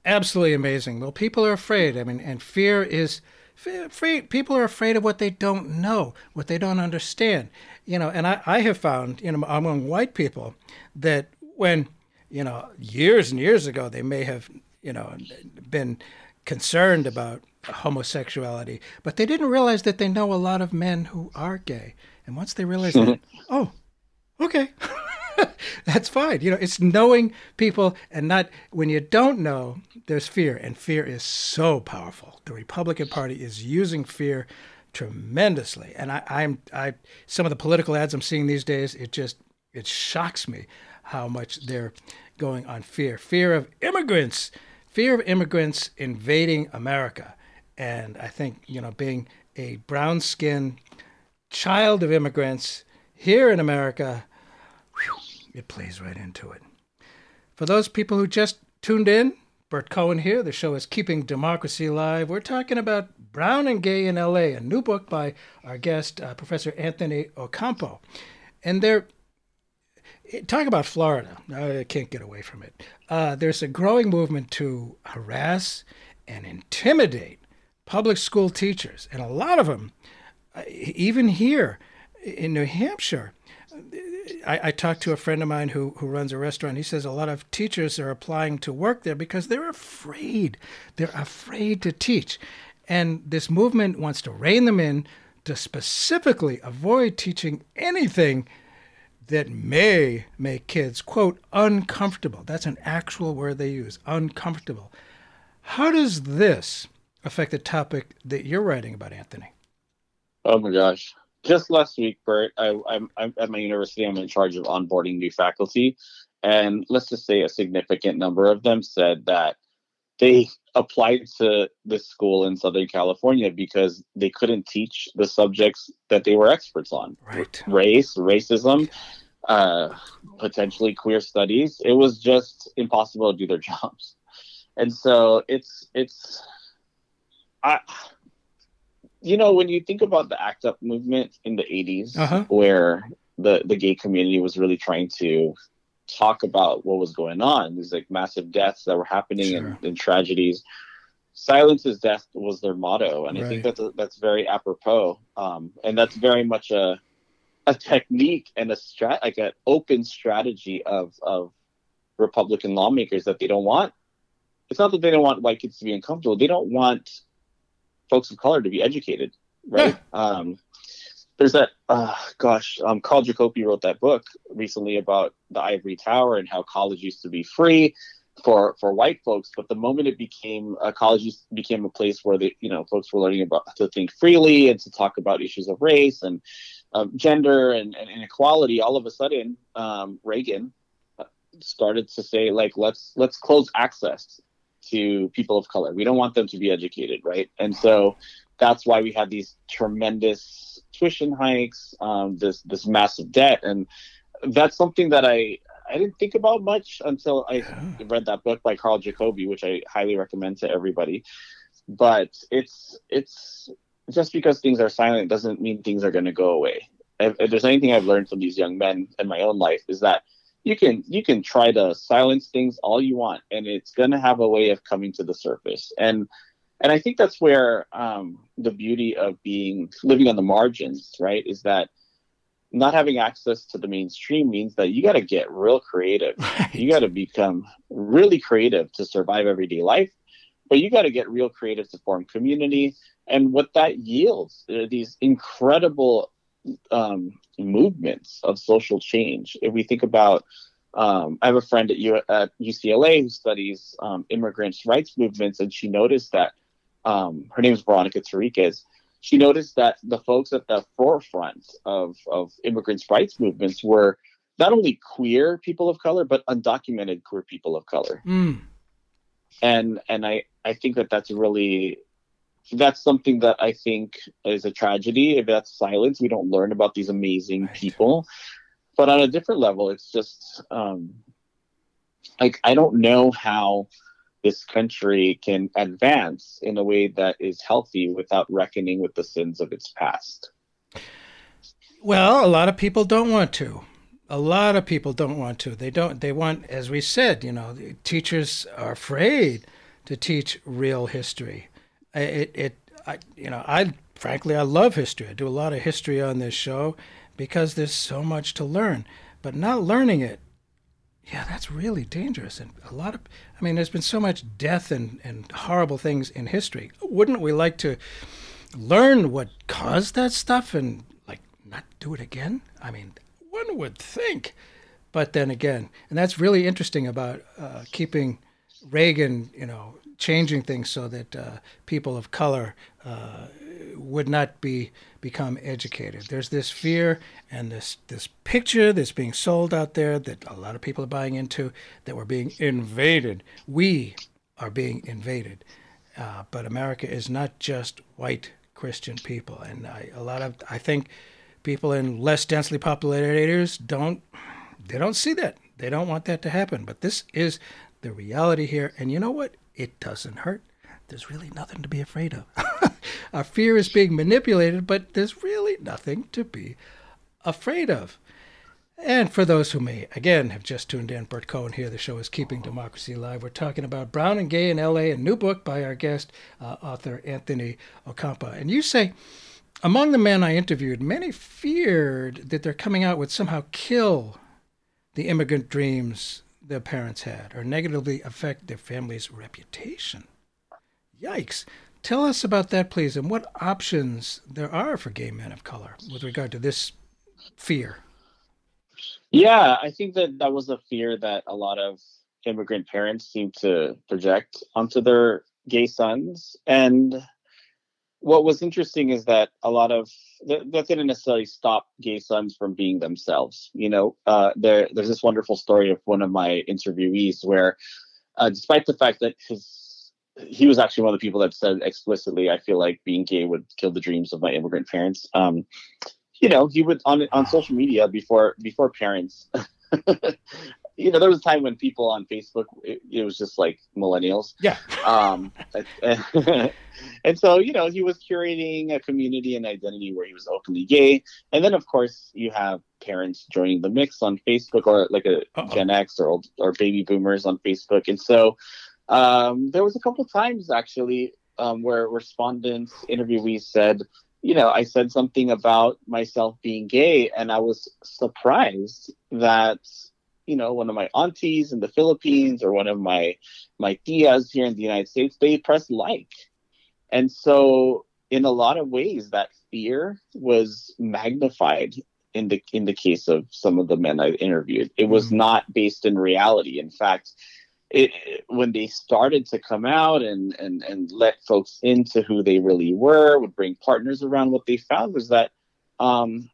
Absolutely amazing. Well, people are afraid. I mean, and fear is fe- afraid. People are afraid of what they don't know, what they don't understand. You know, and I, I have found, you know, among white people that when, you know, years and years ago, they may have, you know, been concerned about homosexuality, but they didn't realize that they know a lot of men who are gay. And once they realize that, oh, okay. That's fine. You know, it's knowing people and not when you don't know, there's fear, and fear is so powerful. The Republican Party is using fear tremendously, and I, I'm I some of the political ads I'm seeing these days, it just it shocks me how much they're going on fear, fear of immigrants, fear of immigrants invading America, and I think you know being a brown skinned child of immigrants here in America it plays right into it. For those people who just tuned in, Bert Cohen here. The show is Keeping Democracy Alive. We're talking about Brown and Gay in LA, a new book by our guest, uh, Professor Anthony Ocampo. And they're talk about Florida. I can't get away from it. Uh, there's a growing movement to harass and intimidate public school teachers, and a lot of them, uh, even here in New Hampshire, I, I talked to a friend of mine who, who runs a restaurant. He says a lot of teachers are applying to work there because they're afraid. They're afraid to teach. And this movement wants to rein them in to specifically avoid teaching anything that may make kids, quote, uncomfortable. That's an actual word they use, uncomfortable. How does this affect the topic that you're writing about, Anthony? Oh my gosh. Just last week, Bert, I, I'm, I'm at my university. I'm in charge of onboarding new faculty. And let's just say a significant number of them said that they applied to this school in Southern California because they couldn't teach the subjects that they were experts on Right. race, racism, uh, potentially queer studies. It was just impossible to do their jobs. And so it's, it's, I, you know, when you think about the ACT UP movement in the 80s, Uh-huh. where the the gay community was really trying to talk about what was going on. These like massive deaths that were happening Sure. and, and tragedies. Silence is death was their motto, and I think Right. that's that's very apropos. Um, and that's very much a a technique and a strat like an open strategy of of Republican lawmakers that they don't want. It's not that they don't want white kids to be uncomfortable. They don't want folks of color to be educated, right? Um, there's that uh, gosh um, carl jacoby wrote that book recently about the ivory tower and how college used to be free for for white folks but the moment it became uh, college used- became a place where the you know folks were learning about to think freely and to talk about issues of race and um, gender and, and inequality all of a sudden um, reagan uh, started to say like let's let's close access to people of color we don't want them to be educated right and so that's why we had these tremendous tuition hikes, um, this this massive debt, and that's something that I I didn't think about much until I read that book by Carl Jacoby, which I highly recommend to everybody. But it's it's just because things are silent doesn't mean things are going to go away. If, if there's anything I've learned from these young men in my own life is that you can you can try to silence things all you want, and it's going to have a way of coming to the surface. And and I think that's where um, the beauty of being living on the margins, right, is that not having access to the mainstream means that you got to get real creative. You got to become really creative to survive everyday life, but you got to get real creative to form community. And what that yields are these incredible um, movements of social change. If we think about um, I have a friend at, U- at UCLA who studies um, immigrants' rights movements, and she noticed that um, her name is Veronica Terriquez. She noticed that the folks at the forefront of, of immigrants' rights movements were not only queer people of color, but undocumented queer people of color. Mm. And and I, I think that that's really that's something that I think is a tragedy. If that's silence, we don't learn about these amazing Right. people. But on a different level, it's just um, like I don't know how this country can advance in a way that is healthy without reckoning with the sins of its past. Well, a lot of people don't want to. A lot of people don't want to. They don't. They want, as we said, you know, teachers are afraid to teach real history. It, it, I, you know, I frankly I love history. I do a lot of history on this show because there's so much to learn. But not learning it, yeah, that's really dangerous. And a lot of, I mean, there's been so much death and, and horrible things in history. Wouldn't we like to learn what caused that stuff and like not do it again? I mean, one would think. But then again, and that's really interesting about uh, keeping Reagan, you know, changing things so that uh, people of color uh, would not be become educated. There's this fear and this this picture that's being sold out there that a lot of people are buying into that we're being invaded. We are being invaded. Uh, but America is not just white Christian people, and I, a lot of I think people in less densely populated areas don't they don't see that. They don't want that to happen. But this is the reality here, and you know what? It doesn't hurt. There's really nothing to be afraid of. Our fear is being manipulated, but there's really nothing to be afraid of. And for those who may, again, have just tuned in, Bert Cohen here. The show is Keeping Democracy Alive. We're talking about Brown and Gay in L.A., a new book by our guest, uh, author Anthony Ocampo. And you say, among the men I interviewed, many feared that they're coming out would somehow kill the immigrant dreams their parents had or negatively affect their family's reputation. Yikes. Tell us about that, please, and what options there are for gay men of color with regard to this fear. Yeah, I think that that was a fear that a lot of immigrant parents seem to project onto their gay sons. And what was interesting is that a lot of that, didn't necessarily stop gay sons from being themselves. You know, uh, there there's this wonderful story of one of my interviewees where, uh, despite the fact that his he was actually one of the people that said explicitly, "I feel like being gay would kill the dreams of my immigrant parents." Um, you know, he would on on social media before before parents you know, there was a time when people on Facebook, it, it was just like millennials. Yeah. Um, and, and so, you know, he was curating a community and identity where he was openly gay. And then, of course, you have parents joining the mix on Facebook or like a Uh-oh. Gen X or, old, or baby boomers on Facebook. And so um, there was a couple times actually um, where respondents, interviewees said, you know, I said something about myself being gay, and I was surprised that you know one of my aunties in the Philippines or one of my my tias here in the United States they press like, and so in a lot of ways that fear was magnified in the in the case of some of the men I interviewed. It was Mm. not based in reality. In fact, it, when they started to come out and, and, and let folks into who they really were, would bring partners around, what they found was that um,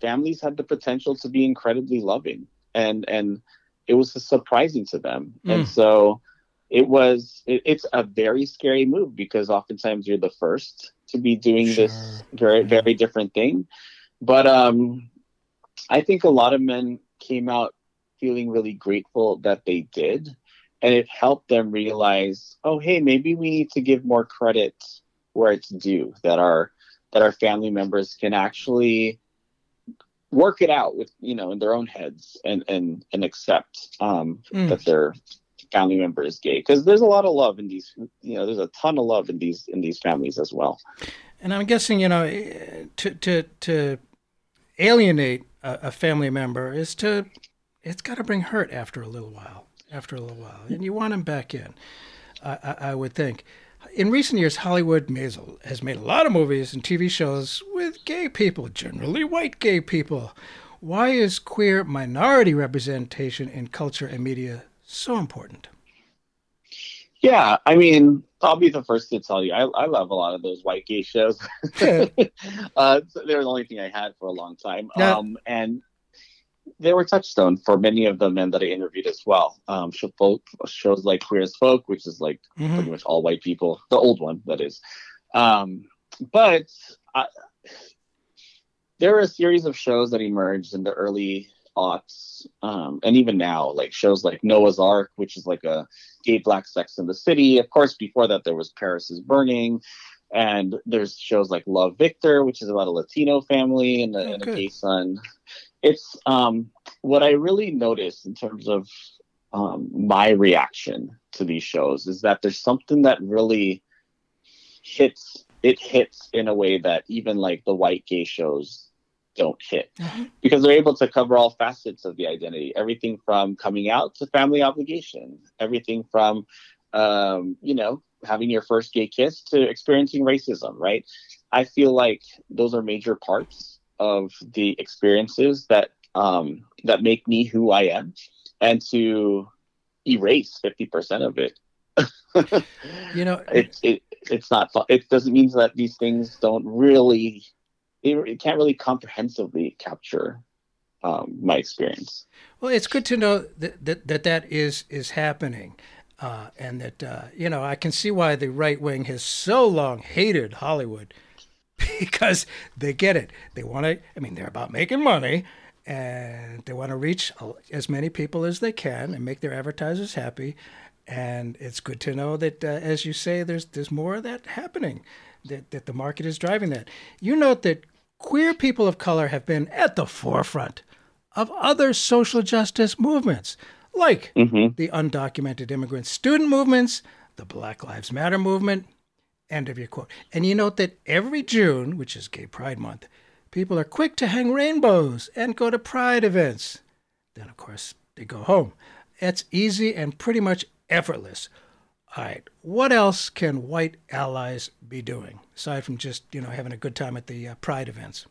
families had the potential to be incredibly loving. And, and it was surprising to them. And Mm. so it was, it, it's a very scary move because oftentimes you're the first to be doing this Sure. very, very different thing. But um, I think a lot of men came out feeling really grateful that they did and it helped them realize oh hey maybe we need to give more credit where it's due that our that our family members can actually work it out with you know in their own heads and and and accept um Mm. that their family member is gay because there's a lot of love in these you know there's a ton of love in these in these families as well And I'm guessing, you know, to to to alienate a, a family member is to it's got to bring hurt after a little while. After a little while, and you want them back in. I, I, I would think. In recent years, Hollywood has has made a lot of movies and TV shows with gay people, generally white gay people. Why is queer minority representation in culture and media so important? yeah i mean i'll be the first to tell you i, I love a lot of those white gay shows uh, they were the only thing I had for a long time. Yeah. Um, and they were touchstone for many of the men that I interviewed as well. Um, show- folk- shows like Queer as Folk, which is like Mhm. pretty much all white people, the old one, that is. Um, but I, there were a series of shows that emerged in the early aughts, um, and even now, like shows like Noah's Arc, which is like a gay black sex in the city. Of course, before that, there was Paris is Burning and there's shows like Love Victor, which is about a Latino family and a, Oh, and a gay son. It's um, what I really noticed in terms of um, my reaction to these shows is that there's something that really hits. It hits in a way that even like the white gay shows don't hit Mhm. because they're able to cover all facets of the identity everything from coming out to family obligation everything from um, you know having your first gay kiss to experiencing racism right i feel like those are major parts of the experiences that um, that make me who i am and to erase 50% of it. You know, it, it it's not it doesn't mean that these things don't really it, it can't really comprehensively capture um, my experience. Well, it's good to know that that that, that is is happening, uh, and that uh, you know I can see why the right wing has so long hated Hollywood because they get it. They want to. I mean, they're about making money, and they want to reach as many people as they can and make their advertisers happy. And it's good to know that, uh, as you say, there's there's more of that happening. That that the market is driving that. You note that queer people of color have been at the forefront of other social justice movements, like Mhm. the undocumented immigrant student movements, the Black Lives Matter movement. End of your quote. And you note that every June, which is Gay Pride Month, people are quick to hang rainbows and go to pride events. Then, of course, they go home. It's easy and pretty much effortless. All right, what else can white allies be doing aside from just you know having a good time at the uh, pride events?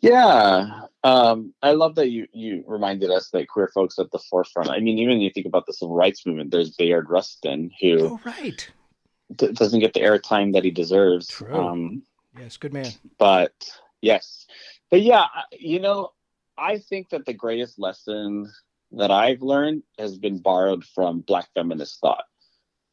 yeah um, i love that you you reminded us that queer folks at the forefront i mean even you think about the civil rights movement there's bayard rustin who Oh, right. D- doesn't get the airtime that he deserves True. um, Yes, good man. but yes but yeah you know i think that the greatest lesson that i've learned has been borrowed from black feminist thought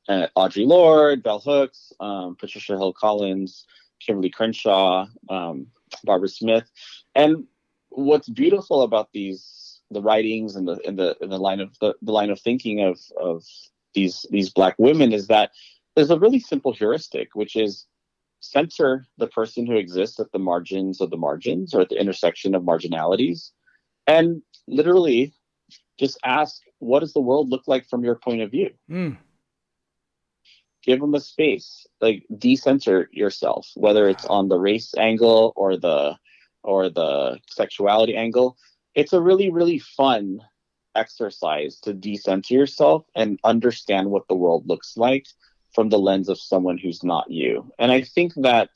uh, audre lorde bell hooks um, patricia hill collins kimberlé crenshaw um, barbara smith and what's beautiful about these the writings and the and the and the line of the, the line of thinking of of these these black women is that there's a really simple heuristic, which is center the person who exists at the margins of the margins or at the intersection of marginalities, and literally just ask, what does the world look like from your point of view? Mm. Give them a space, like decenter yourself, whether it's on the race angle or the or the sexuality angle. It's a really, really fun exercise to decenter yourself and understand what the world looks like from the lens of someone who's not you. And I think that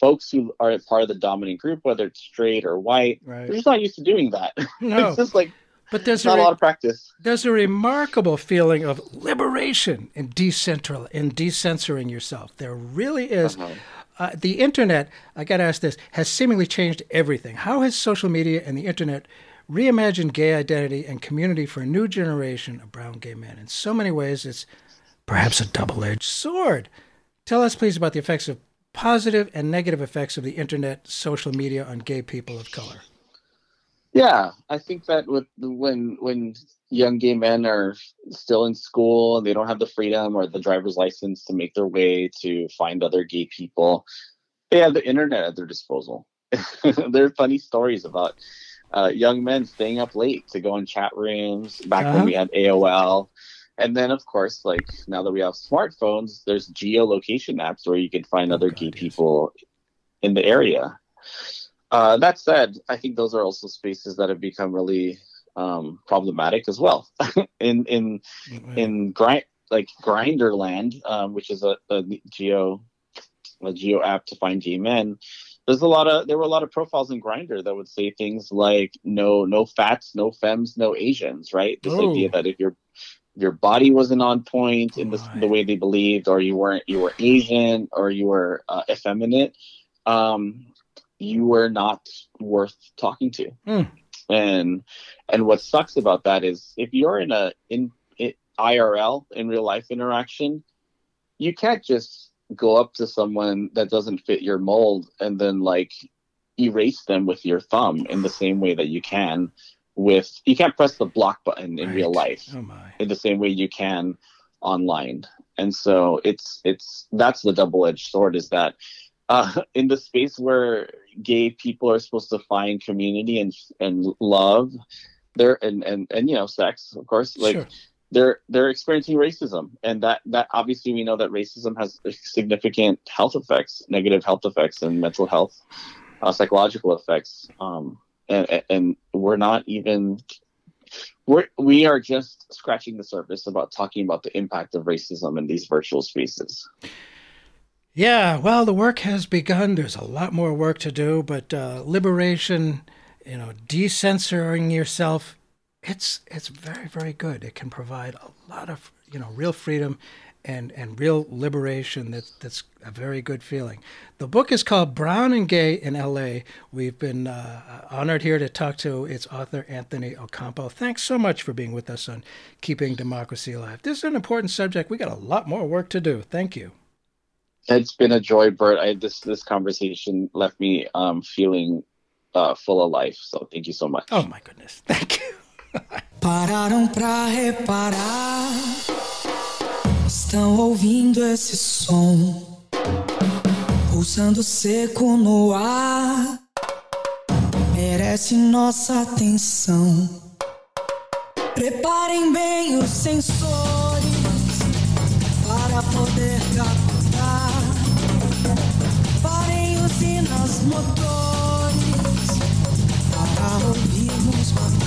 folks who are part of the dominant group, whether it's straight or white, Right. they're just not used to doing that. No. it's just like But there's not a, a lot of practice. there's a remarkable feeling of liberation in decentral in decensoring yourself. There really is. Uh-huh. Uh, the internet, I got to ask this, has seemingly changed everything. How has social media and the internet reimagined gay identity and community for a new generation of brown gay men? In so many ways, it's perhaps a double edged sword. Tell us, please, about the effects of positive and negative effects of the internet, social media on gay people of color. Yeah, I think that with when when young gay men are still in school and they don't have the freedom or the driver's license to make their way to find other gay people, they have the internet at their disposal. there are funny stories about uh, young men staying up late to go in chat rooms back Uh-huh. when we had AOL. And then, of course, like now that we have smartphones, there's geolocation apps where you can find other God, gay people in the area. Uh, that said, I think those are also spaces that have become really um, problematic as well. in in in grind like Grinderland, um, which is a, a geo a geo app to find gay men. There's a lot of there were a lot of profiles in Grindr that would say things like no no fats, no femmes, no Asians, right? This Oh. idea that if your your body wasn't on point in the, the way they believed, or you weren't you were Asian or you were uh, effeminate, um, you were not worth talking to. Hmm. And and what sucks about that is if you're in a in, in IRL in real life interaction, you can't just go up to someone that doesn't fit your mold and then like erase them with your thumb in the same way that you can with you can't press the block button in real life Oh, in the same way you can online. And so it's it's that's the double-edged sword is that uh, in the space where gay people are supposed to find community and and love there and and and you know sex of course like Sure. they're they're experiencing racism. And that that obviously we know that racism has significant health effects negative health effects and mental health uh, psychological effects um and and we're not even we're we are just scratching the surface about talking about the impact of racism in these virtual spaces Yeah, well, the work has begun. There's a lot more work to do, but uh, liberation, you know, decensoring yourself, it's it's very very good. It can provide a lot of you know real freedom and and real liberation. That that's a very good feeling. The book is called Brown and Gay in L.A. We've been uh, honored here to talk to its author Anthony Ocampo. Thanks so much for being with us on Keeping Democracy Alive. This is an important subject. We got a lot more work to do. Thank you. it's been a joy bert I, this this conversation left me um feeling uh full of life so thank you so much Oh my goodness. Thank you. Estão ouvindo esse som, pulsando seco no ar. Merece nossa atenção. Preparem bem os sensores para poder captar. Parem usinas motores para ouvirmos bater.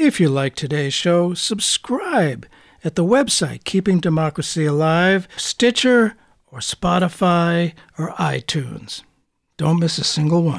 If you like today's show, subscribe at the website Keeping Democracy Alive, Stitcher, or Spotify, or iTunes. Don't miss a single one.